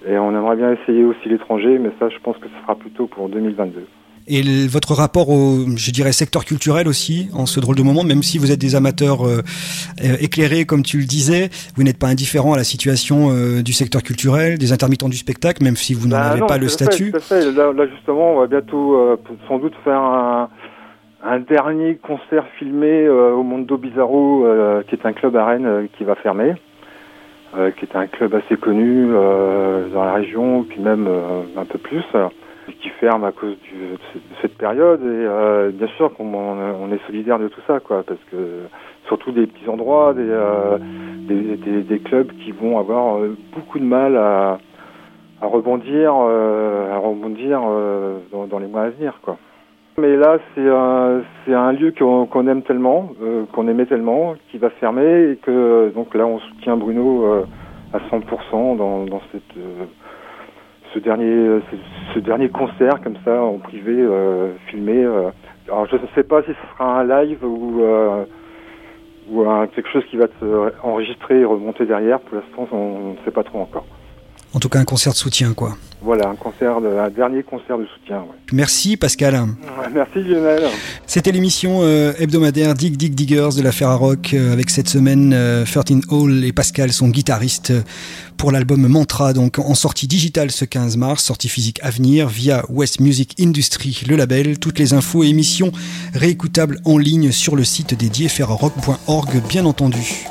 Et on aimerait bien essayer aussi l'étranger, mais ça, je pense que ce sera plutôt pour 2022. Et votre rapport au, je dirais, secteur culturel aussi, en ce drôle de moment, même si vous êtes des amateurs euh, euh, éclairés, comme tu le disais, vous n'êtes pas indifférent à la situation euh, du secteur culturel, des intermittents du spectacle, même si vous n'en Bah avez non, pas le fait, statut. fait. Là, là, justement, on va bientôt euh, sans doute faire un, un dernier concert filmé au Mondo Bizarro, qui est un club à Rennes qui va fermer, qui est un club assez connu dans la région, puis même un peu plus, qui ferme à cause de cette- de cette période. Et euh, bien sûr qu'on on est solidaire de tout ça, quoi, parce que surtout des petits endroits, des, euh, des, clubs qui vont avoir euh, beaucoup de mal à à rebondir, à rebondir dans, les mois à venir, quoi. Mais là, c'est un, c'est un lieu qu'on aime tellement, qu'on aimait tellement, qui va fermer et que donc là, on soutient Bruno à 100% dans, dans cette, ce dernier, ce, ce dernier concert comme ça en privé, euh, filmé. euh. Alors, je ne sais pas si ce sera un live ou euh, ou un, quelque chose qui va être enregistré et remonté derrière. Pour l'instant, on ne sait pas trop encore. En tout cas, un concert de soutien, quoi. Voilà, un concert, de- un dernier concert de soutien. ouais. Merci Pascal. Ouais, Merci Lionel. C'était l'émission euh, hebdomadaire Dig Dig Diggers de la Ferrarock euh, avec cette semaine euh, 13 Hall et Pascal, son guitariste euh, pour l'album Mantra, donc en sortie digitale ce 15 mars, sortie physique à venir via West Music Industry, le label. Toutes les infos et émissions réécoutables en ligne sur le site dédié ferrarock.org, bien entendu.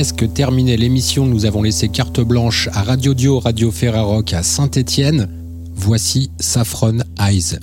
Presque terminer l'émission, nous avons laissé carte blanche à Radio Dio, Radio Ferrarock à Saint-Étienne. Voici Saffron Eyes.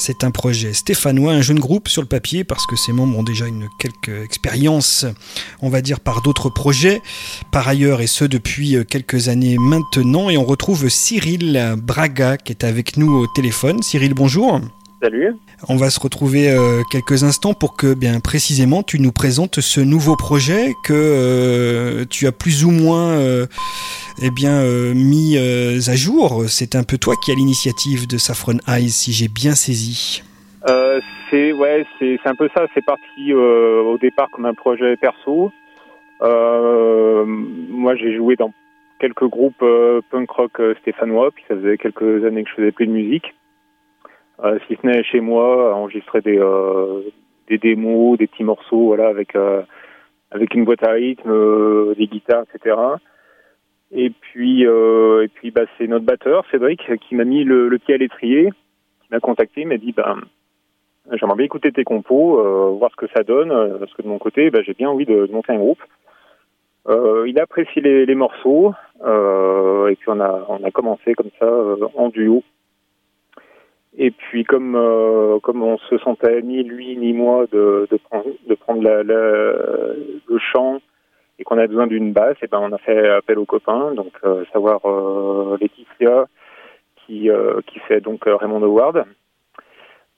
C'est un projet stéphanois, un jeune groupe sur le papier, parce que ses membres ont déjà une quelque expérience, on va dire, par d'autres projets, par ailleurs, et ce depuis quelques années maintenant. Et on retrouve Cyril Braga qui est avec nous au téléphone. Cyril, bonjour. Salut. On va se retrouver euh, quelques instants pour que, bien précisément, tu nous présentes ce nouveau projet que euh, tu as plus ou moins, euh, eh bien, euh, mis à jour. C'est un peu toi qui as l'initiative de Saffron Eyes, si j'ai bien saisi. C'est ouais, c'est un peu ça. C'est parti au départ comme un projet perso. Moi, j'ai joué dans quelques groupes punk rock stéphanois, puis ça faisait quelques années que je faisais plus de musique. Euh, si ce n'est chez moi, à enregistrer des euh, des démos, des petits morceaux, voilà, avec euh, avec une boîte à rythme, des guitares, etc. Et puis euh, et puis bah c'est notre batteur Cédric qui m'a mis le, pied à l'étrier, qui m'a contacté, m'a dit bah j'aimerais bien écouter tes compos, euh, voir ce que ça donne, parce que de mon côté bah, j'ai bien envie de, monter un groupe. Euh, il a apprécié les, les morceaux et puis on a on a commencé comme ça en duo. Et puis comme euh, comme on se sentait ni lui ni moi de, de prendre de prendre la, la- le chant et qu'on a besoin d'une basse, et ben on a fait appel aux copains, donc euh, savoir euh, Laetitia qui euh, qui fait donc euh, Raymond Howard,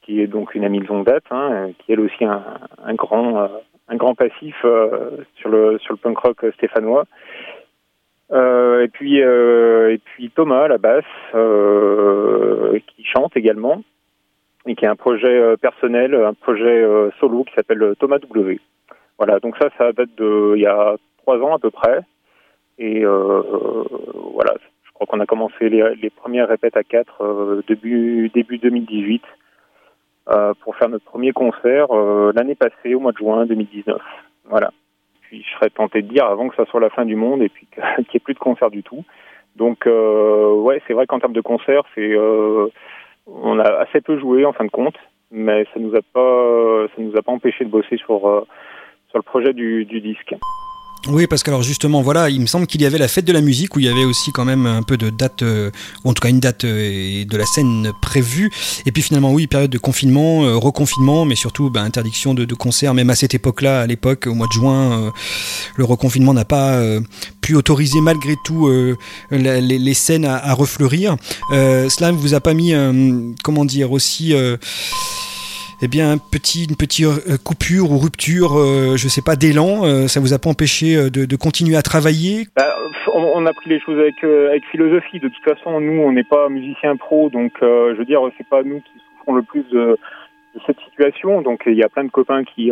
qui est donc une amie de longue date, hein, qui est elle aussi un, un grand euh, un grand passif sur le sur le punk rock stéphanois. Euh, et puis euh, et puis Thomas à la basse euh, qui chante également et qui a un projet personnel, un projet solo qui s'appelle Thomas W. Voilà, donc ça, ça date de il y a trois ans à peu près. Et euh, voilà, je crois qu'on a commencé les, les premières répètes à quatre euh, début début 2018 euh, pour faire notre premier concert l'année passée au mois de juin 2019. Voilà. Puis je serais tenté de dire avant que ça soit la fin du monde et puis qu'il n'y ait plus de concert du tout. Donc euh, ouais, c'est vrai qu'en termes de concert, c'est euh, on a assez peu joué en fin de compte, mais ça nous a pas ça nous a pas empêché de bosser sur euh, sur le projet du, du disque. Oui, parce que alors justement, voilà, il me semble qu'il y avait la fête de la musique où il y avait aussi quand même un peu de date, euh, en tout cas une date euh, de la scène prévue. Et puis finalement, oui, période de confinement, euh, reconfinement, mais surtout bah, interdiction de, de concerts. Même à cette époque-là, à l'époque, au mois de juin, euh, le reconfinement n'a pas euh, pu autoriser malgré tout les, les scènes à, à refleurir. Cela ne vous a pas mis, comment dire, aussi. Eh bien, un petit, une petite euh, coupure ou rupture, euh, je sais pas, d'élan, euh, ça vous a pas empêché euh, de, de continuer à travailler? Bah, on, a pris les choses avec avec philosophie. De toute façon, nous, on n'est pas musiciens pro, donc je veux dire, c'est pas nous qui souffrons le plus de, de cette situation. Donc il y a plein de copains qui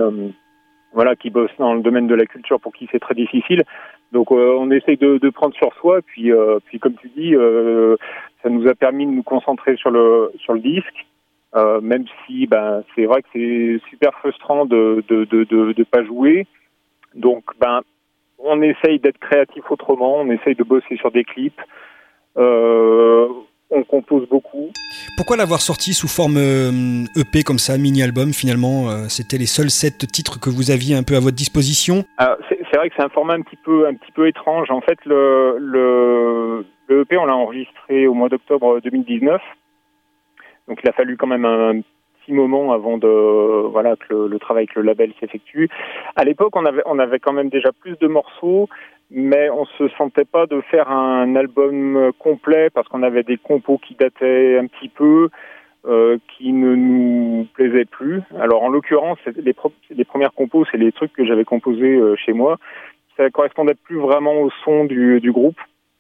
voilà qui bossent dans le domaine de la culture pour qui c'est très difficile. Donc euh, on essaye de, de prendre sur soi, puis euh, puis comme tu dis, euh, ça nous a permis de nous concentrer sur le sur le disque. Euh, même si ben c'est vrai que c'est super frustrant de de, de de de pas jouer. Donc ben on essaye d'être créatif autrement, on essaye de bosser sur des clips. Euh, on compose beaucoup. Pourquoi l'avoir sorti sous forme euh, EP comme ça, mini-album finalement euh, C'était les seuls sept titres que vous aviez un peu à votre disposition? C'est c'est vrai que c'est un format un petit peu un petit peu étrange. En fait, le le, le EP on l'a enregistré au mois d'octobre 2019. Donc il a fallu quand même un petit moment avant de voilà que le, le travail avec le label s'effectue. À l'époque, on avait on avait quand même déjà plus de morceaux, mais on se sentait pas de faire un album complet parce qu'on avait des compos qui dataient un petit peu. euh, qui ne nous plaisaient plus. Alors en l'occurrence, les, pro- les premières compos, c'est les trucs que j'avais composés euh, chez moi. Ça correspondait plus vraiment au son du, du groupe.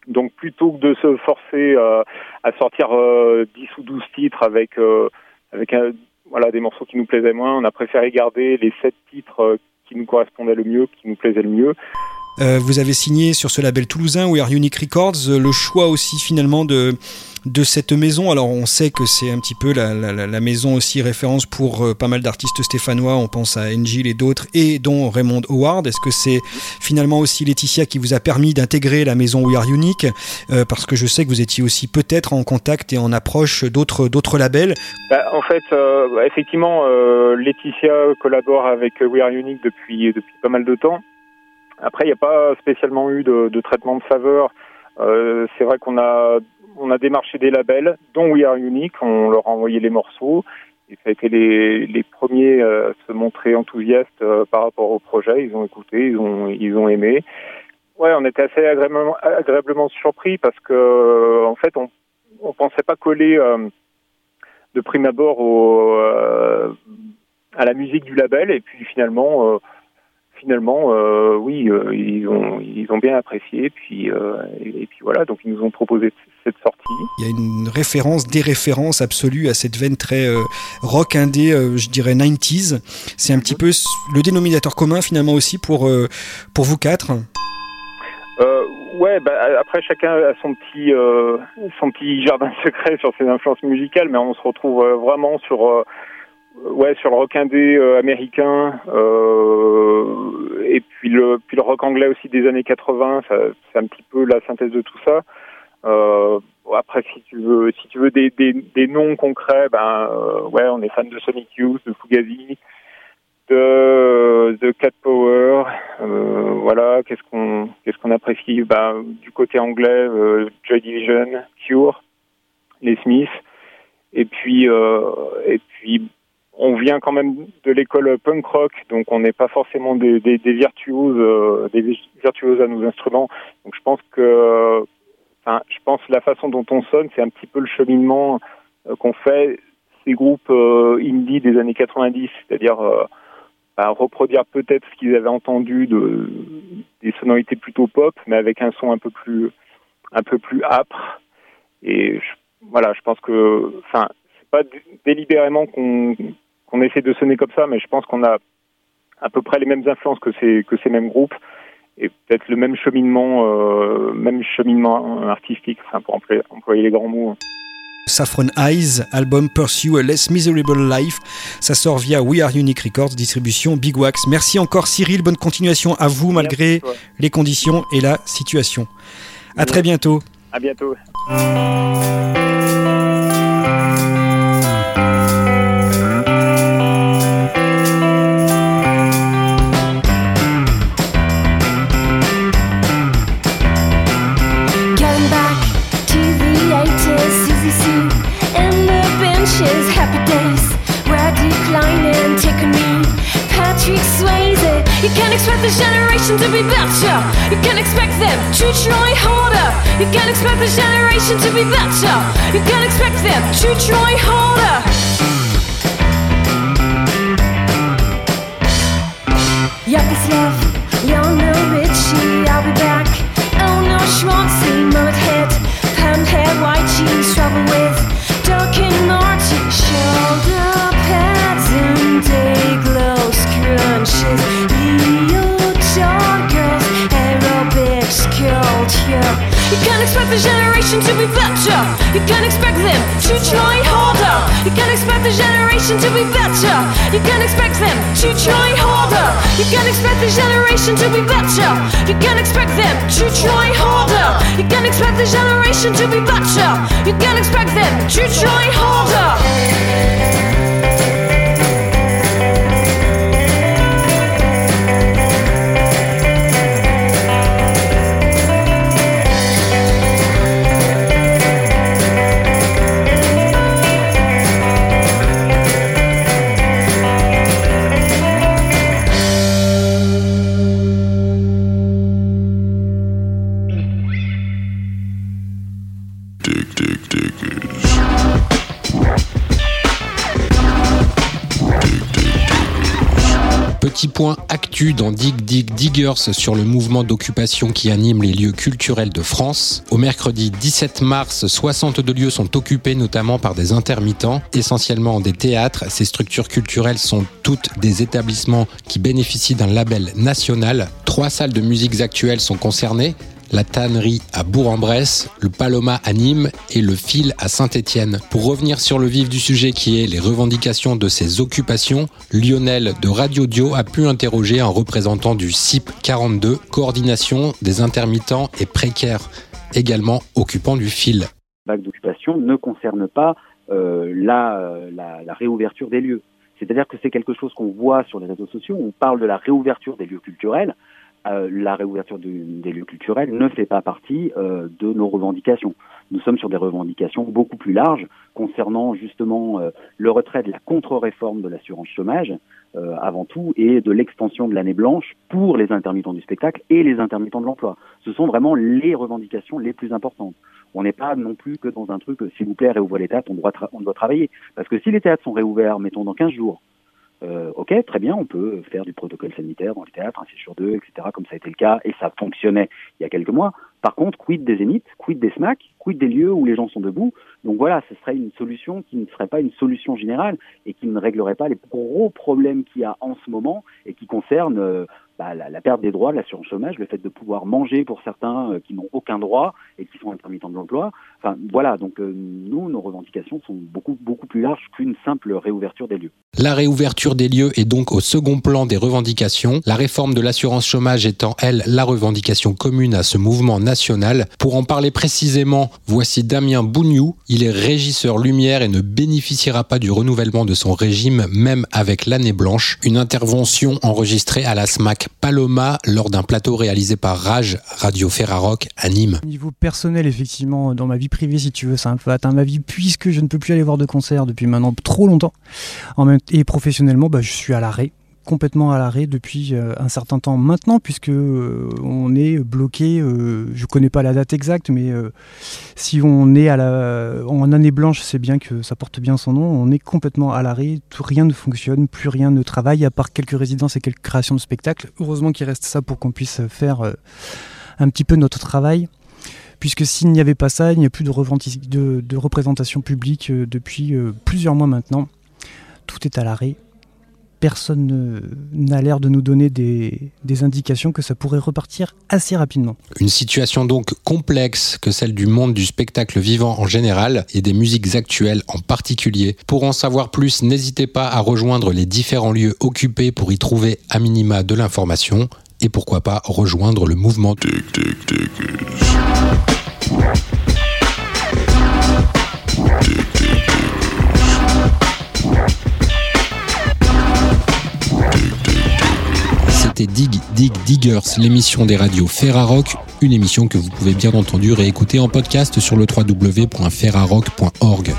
Donc plutôt que de se forcer euh, à sortir euh, 10 ou 12 titres avec euh, avec voilà des morceaux qui nous plaisaient moins, on a préféré garder les 7 titres euh, qui nous correspondaient le mieux, qui nous plaisaient le mieux. Euh, vous avez signé sur ce label toulousain We Are Unique Records euh, le choix aussi finalement de de cette maison. Alors on sait que c'est un petit peu la, la, la- maison aussi référence pour euh, pas mal d'artistes stéphanois. On pense à Engil et d'autres, et dont Raymond Howard. Est-ce que c'est finalement aussi Laetitia qui vous a permis d'intégrer la maison We Are Unique? Euh, Parce que je sais que vous étiez aussi peut-être en contact et en approche d'autres d'autres labels. Bah, en fait, euh, bah, effectivement, Laetitia collabore avec We Are Unique depuis depuis pas mal de temps. Après, il n'y a pas spécialement eu de, traitement de faveur. Euh, c'est vrai qu'on a on a démarché des labels, dont We Are Unique. On leur a envoyé les morceaux. et ça a été les, les premiers à se montrer enthousiastes euh, par rapport au projet. Ils ont écouté, ils ont, ils ont aimé. Ouais, on était assez agréablement, agréablement surpris parce que, en fait, on, on pensait pas coller euh, de prime abord euh, à la musique du label, et puis finalement, euh, finalement, euh, oui, euh, ils ont, ils ont bien apprécié, puis, euh, et, et puis voilà, donc ils nous ont proposé cette sortie. Il y a une référence, des références absolues à cette veine très rock indé, je dirais 90s. C'est un petit peu s- le dénominateur commun finalement aussi pour, pour vous quatre. Ouais, bah, après chacun a son petit son petit jardin secret sur ses influences musicales, mais on se retrouve vraiment sur ouais sur le rock indé euh, américain euh, et puis le puis le rock anglais aussi des années 80. Ça, c'est un petit peu la synthèse de tout ça. Euh, après, si tu veux, si tu veux des, des, des noms concrets, ben euh, ouais, on est fan de Sonic Youth, de Fugazi, de de Cat Power. Euh, voilà, qu'est-ce qu'on qu'est-ce qu'on apprécie? Ben, du côté anglais, euh, Joy Division, Cure, les Smiths, et puis et puis on vient quand même de l'école punk rock, donc on n'est pas forcément des, virtuoses, euh, des virtuoses à nos instruments. Donc je pense que, enfin, je pense la façon dont on sonne, c'est un petit peu le cheminement euh, qu'ont fait ces groupes euh, indie des années 90, c'est-à-dire euh, bah, reproduire peut-être ce qu'ils avaient entendu de des sonorités plutôt pop, mais avec un son un peu plus un peu plus âpre. Et voilà, je pense que, enfin, c'est pas dé- délibérément qu'on qu'on essaie de sonner comme ça, mais je pense qu'on a à peu près les mêmes influences que ces que ces mêmes groupes et peut-être le même cheminement, euh, même cheminement artistique, enfin pour employer, employer les grands mots. Saffron Eyes, album Pursue a Less Miserable Life. Ça sort via We Are Unique Records, distribution Big Wax. Merci encore Cyril, bonne continuation à vous malgré toi. les conditions et la situation. À très bientôt. À bientôt. To try harder. The generation to be better. You can't expect them to try harder. You can't expect the generation to be better. You can't expect them to try harder. Petit point actu dans Dig Dig Diggers sur le mouvement d'occupation qui anime les lieux culturels de France. Au mercredi 17 mars, 62 lieux sont occupés notamment par des intermittents, essentiellement des théâtres. Ces structures culturelles sont toutes des établissements qui bénéficient d'un label national. Trois salles de musiques actuelles sont concernées. La Tannerie à Bourg-en-Bresse, le Paloma à Nîmes et le Fil à Saint-Étienne. Pour revenir sur le vif du sujet qui est les revendications de ces occupations, Lionel de Radio Dio a pu interroger un représentant du CIP 42, coordination des intermittents et précaires, également occupant du fil. vague d'occupation ne concerne pas euh, la, réouverture des lieux. C'est-à-dire que c'est quelque chose qu'on voit sur les réseaux sociaux. On parle de la réouverture des lieux culturels, euh, la réouverture des lieux culturels ne fait pas partie euh, de nos revendications. Nous sommes sur des revendications beaucoup plus larges concernant justement euh, le retrait de la contre-réforme de l'assurance chômage avant tout et de l'extension de l'année blanche pour les intermittents du spectacle et les intermittents de l'emploi. Ce sont vraiment les revendications les plus importantes. On n'est pas non plus que dans un truc, s'il vous plaît, réouvrez les théâtres, on doit, on doit travailler. Parce que si les théâtres sont réouverts, mettons, dans 15 jours, euh, ok, très bien, on peut faire du protocole sanitaire dans les théâtres, un 6 sur 2, etc., comme ça a été le cas, et ça fonctionnait il y a quelques mois. Par contre, quid des zéniths, quid des SMAC, quid des lieux où les gens sont debout? Donc voilà, ce serait une solution qui ne serait pas une solution générale et qui ne réglerait pas les gros problèmes qu'il y a en ce moment et qui concernent euh, bah, la, la perte des droits, l'assurance chômage, le fait de pouvoir manger pour certains euh, qui n'ont aucun droit et qui sont intermittents de l'emploi. Enfin voilà, donc euh, nous, nos revendications sont beaucoup beaucoup plus larges qu'une simple réouverture des lieux. La réouverture des lieux est donc au second plan des revendications, la réforme de l'assurance chômage étant, elle, la revendication commune à ce mouvement national. Pour en parler précisément, voici Damien Bougnou. Il est régisseur lumière et ne bénéficiera pas du renouvellement de son régime, même avec l'année blanche. Une intervention enregistrée à la SMAC Paloma lors d'un plateau réalisé par Rage Radio Ferrarock à Nîmes. Au niveau personnel, effectivement, dans ma vie privée, si tu veux, ça a un peu atteint ma vie puisque je ne peux plus aller voir de concert depuis maintenant trop longtemps. Et professionnellement, bah, je suis à l'arrêt, complètement à l'arrêt depuis euh, un certain temps maintenant, puisque euh, on est bloqué. euh, je connais pas la date exacte, mais si on est à la, en année blanche, c'est bien que ça porte bien son nom. On est complètement à l'arrêt, tout rien ne fonctionne, plus rien ne travaille à part quelques résidences et quelques créations de spectacles. Heureusement qu'il reste ça pour qu'on puisse faire un petit peu notre travail puisque s'il n'y avait pas ça, il n'y a plus de, représentation publique depuis plusieurs mois maintenant. Tout est à l'arrêt. Personne ne- n'a l'air de nous donner des, des indications que ça pourrait repartir assez rapidement. Une situation donc complexe que celle du monde du spectacle vivant en général et des musiques actuelles en particulier. Pour en savoir plus, n'hésitez pas à rejoindre les différents lieux occupés pour y trouver à minima de l'information et pourquoi pas rejoindre le mouvement. Dig Dig Diggers, l'émission des radios Ferrarock, une émission que vous pouvez bien entendu réécouter en podcast sur le www.ferrarock.org.